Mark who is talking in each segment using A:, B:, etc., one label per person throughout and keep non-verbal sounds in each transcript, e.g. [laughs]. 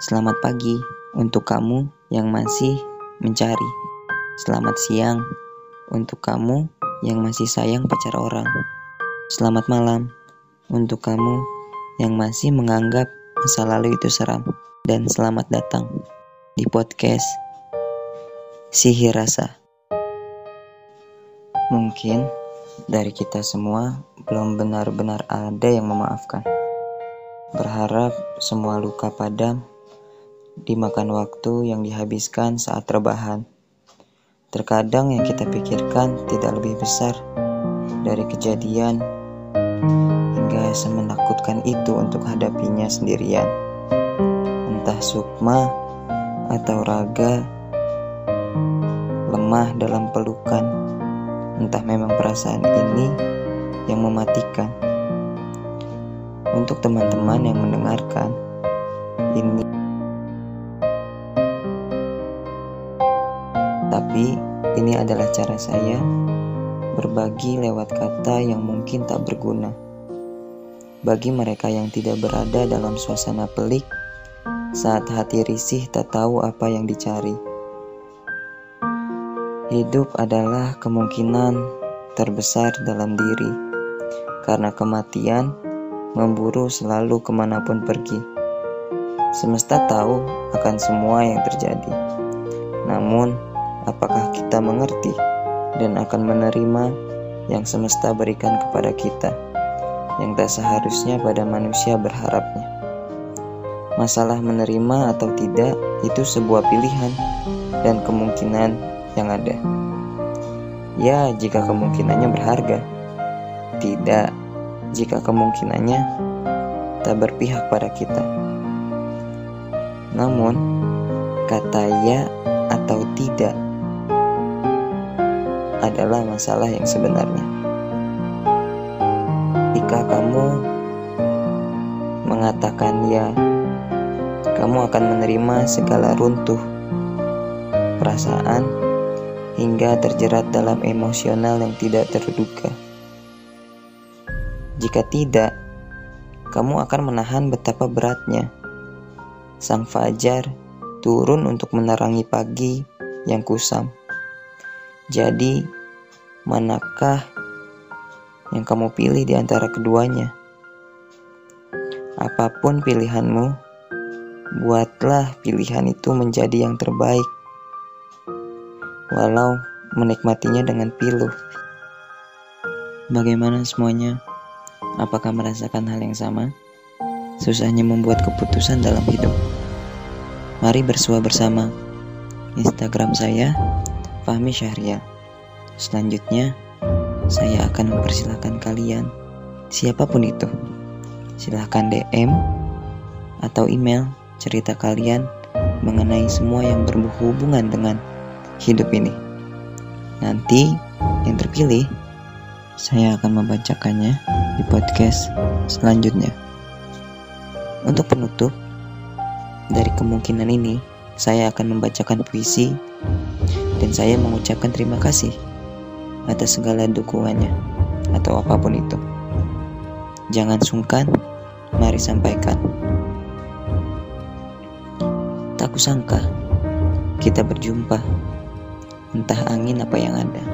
A: Selamat pagi untuk kamu yang masih mencari. Selamat siang untuk kamu yang masih sayang pacar orang. Selamat malam untuk kamu yang masih menganggap masa lalu itu seram. Dan selamat datang di podcast Sihir Rasa. Mungkin dari kita semua belum benar-benar ada yang memaafkan. Berharap semua luka padam dimakan waktu yang dihabiskan saat rebahan. Terkadang yang kita pikirkan tidak lebih besar dari kejadian hingga semenakutkan itu untuk hadapinya sendirian. Entah sukma atau raga lemah dalam pelukan. Entah memang perasaan ini yang mematikan. Untuk teman-teman yang mendengarkan, ini Tapi ini adalah cara saya berbagi lewat kata yang mungkin tak berguna. Bagi mereka yang tidak berada dalam suasana pelik saat hati risih tak tahu apa yang dicari. Hidup adalah kemungkinan terbesar dalam diri, karena kematian memburu selalu ke mana pun pergi. Semesta tahu akan semua yang terjadi, namun apakah kita mengerti dan akan menerima yang semesta berikan kepada kita, yang tak seharusnya pada manusia berharapnya. Masalah menerima atau tidak itu sebuah pilihan dan kemungkinan yang ada. Ya, jika kemungkinannya berharga. Tidak, jika kemungkinannya tak berpihak pada kita. Namun, kata ya atau tidak adalah masalah yang sebenarnya. Jika kamu mengatakan ya, kamu akan menerima segala runtuh perasaan hingga terjerat dalam emosional yang tidak terduga. Jika tidak, kamu akan menahan betapa beratnya. Sang fajar turun untuk menerangi pagi yang kusam. Jadi, manakah yang kamu pilih di antara keduanya? Apa pun pilihanmu, buatlah pilihan itu menjadi yang terbaik. Walau menikmatinya dengan pilu. Bagaimana semuanya? Apakah merasakan hal yang sama? Susahnya membuat keputusan dalam hidup. Mari bersua bersama. Instagram saya Fahmi Syahrial. Selanjutnya, saya akan mempersilahkan kalian, siapa pun itu, silahkan DM atau email cerita kalian mengenai semua yang berhubungan dengan hidup ini. Nanti yang terpilih, saya akan membacakannya di podcast selanjutnya. Untuk penutup, dari kemungkinan ini, saya akan membacakan puisi dan saya mengucapkan terima kasih atas segala dukungannya atau apa pun itu. Jangan sungkan, mari sampaikan. Tak kusangka kita berjumpa, entah angin apa yang ada.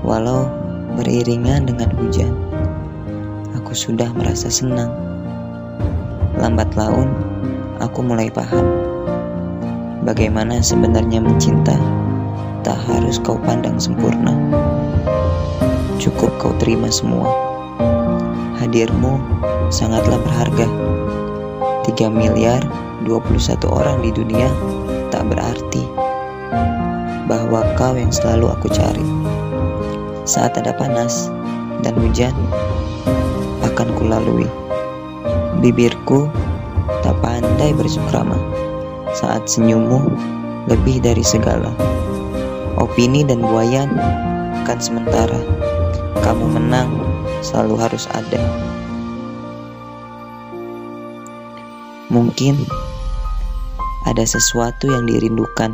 A: Walau beriringan dengan hujan, aku sudah merasa senang. Lambat laun, aku mulai paham Bagaimana sebenarnya mencinta? Tak harus kau pandang sempurna. Cukup kau terima semua. Hadirmu sangatlah berharga. 3 miliar 21 orang di dunia tak berarti bahwa kau yang selalu aku cari. Saat ada panas dan hujan akan kulalui. Bibirku tak pandai bersukrama saat senyummu lebih dari segala. Opini dan buayan akan sementara. Kamu menang selalu harus ada. Mungkin ada sesuatu yang dirindukan.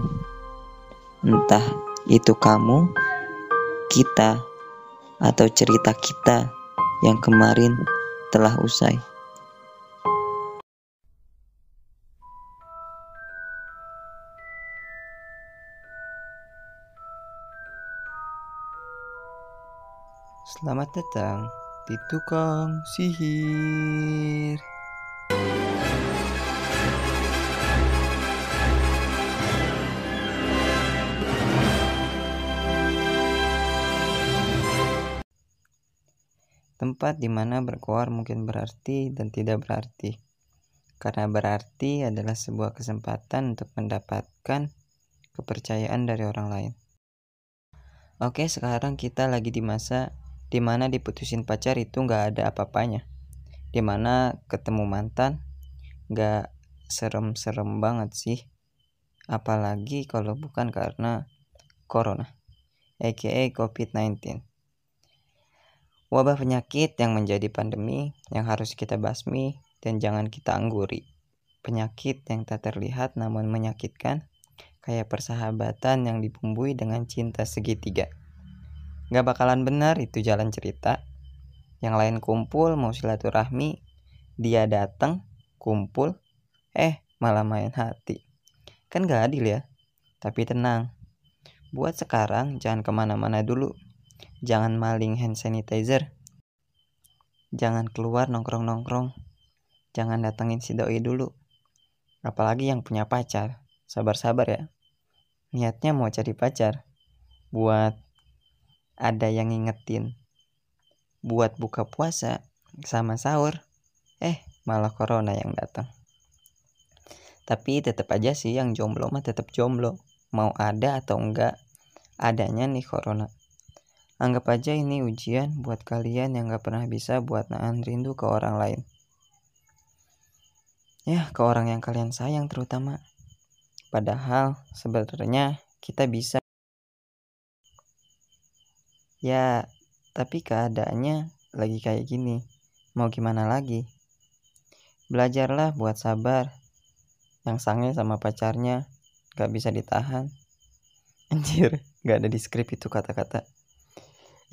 A: Entah itu kamu, kita, atau cerita kita yang kemarin telah usai. Selamat datang di tukang sihir. Tempat di mana berkoar mungkin berarti dan tidak berarti. Karena berarti adalah sebuah kesempatan untuk mendapatkan kepercayaan dari orang lain. Oke, sekarang kita lagi di masa di mana diputusin pacar itu nggak ada apa-apanya. Di mana ketemu mantan nggak serem-serem banget sih. Apalagi kalau bukan karena corona, aka COVID-19. Wabah penyakit yang menjadi pandemi yang harus kita basmi dan jangan kita angguri. Penyakit yang tak terlihat namun menyakitkan kayak persahabatan yang dibumbui dengan cinta segitiga. Gak bakalan benar itu jalan cerita. Yang lain kumpul mau silaturahmi, dia datang, kumpul, eh malah main hati. Kan gak adil ya? Tapi tenang, buat sekarang jangan ke mana-mana dulu. Jangan maling hand sanitizer. Jangan keluar nongkrong-nongkrong. Jangan datengin si doi dulu. Apalagi yang punya pacar. Sabar-sabar ya niatnya mau cari pacar buat ada yang ngingetin. Buat buka puasa sama sahur eh malah corona yang datang. Tapi tetap aja sih yang jomblo mah tetap jomblo. Mau ada atau enggak adanya nih corona. Anggap aja ini ujian buat kalian yang gak pernah bisa buat nahan rindu ke orang lain. Ya ke orang yang kalian sayang terutama. Padahal sebenarnya kita bisa. Ya, tapi keadaannya lagi kayak gini. Mau gimana lagi? Belajarlah buat sabar. Yang sange sama pacarnya gak bisa ditahan. [laughs] Anjir, gak ada di skrip itu kata-kata.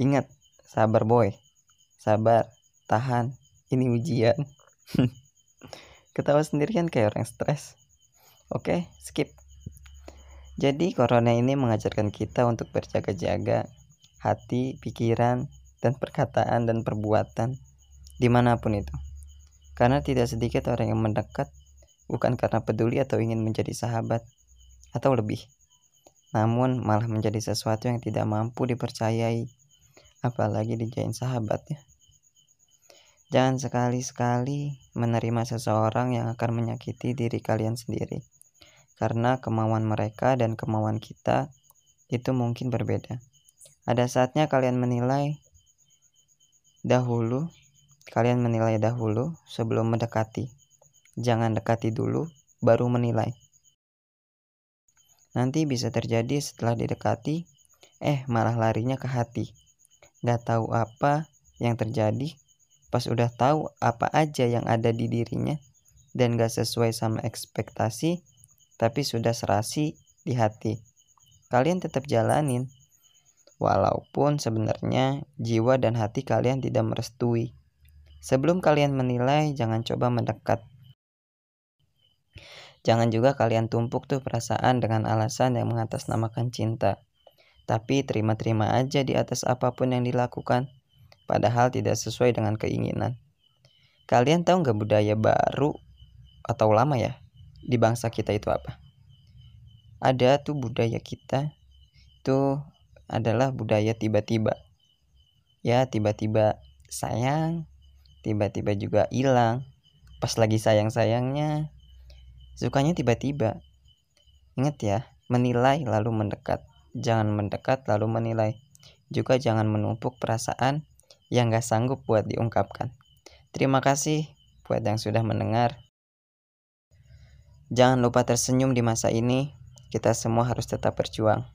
A: Ingat, sabar boy. Sabar, tahan. Ini ujian. [laughs] Ketawa sendiri kan kayak orang stres. Oke, skip. Jadi corona ini mengajarkan kita untuk berjaga-jaga hati, pikiran, dan perkataan dan perbuatan di mana pun itu. Karena tidak sedikit orang yang mendekat bukan karena peduli atau ingin menjadi sahabat atau lebih. Namun malah menjadi sesuatu yang tidak mampu dipercayai apalagi dijadiin sahabatnya. Jangan sekali-sekali menerima seseorang yang akan menyakiti diri kalian sendiri karena kemauan mereka dan kemauan kita itu mungkin berbeda. Ada saatnya kalian menilai dahulu, kalian menilai dahulu sebelum mendekati. Jangan dekati dulu, baru menilai. Nanti bisa terjadi setelah didekati, eh malah larinya ke hati. Gak tahu apa yang terjadi, pas udah tahu apa aja yang ada di dirinya, dan gak sesuai sama ekspektasi, tapi sudah serasi di hati. Kalian tetap jalanin, walaupun sebenarnya jiwa dan hati kalian tidak merestui. Sebelum kalian menilai, jangan coba mendekat. Jangan juga kalian tumpuk tuh perasaan dengan alasan yang mengatasnamakan cinta. Tapi terima-terima aja di atas apa pun yang dilakukan, padahal tidak sesuai dengan keinginan. Kalian tahu nggak budaya baru atau lama ya? di bangsa kita itu apa ada tuh budaya kita itu adalah budaya tiba-tiba. Ya tiba-tiba sayang tiba-tiba juga hilang. Pas lagi sayang-sayangnya sukanya tiba-tiba. Ingat ya menilai lalu mendekat. Jangan mendekat lalu menilai. Juga jangan menumpuk perasaan yang gak sanggup buat diungkapkan. Terima kasih buat yang sudah mendengar. Jangan lupa tersenyum di masa ini. Kita semua harus tetap berjuang.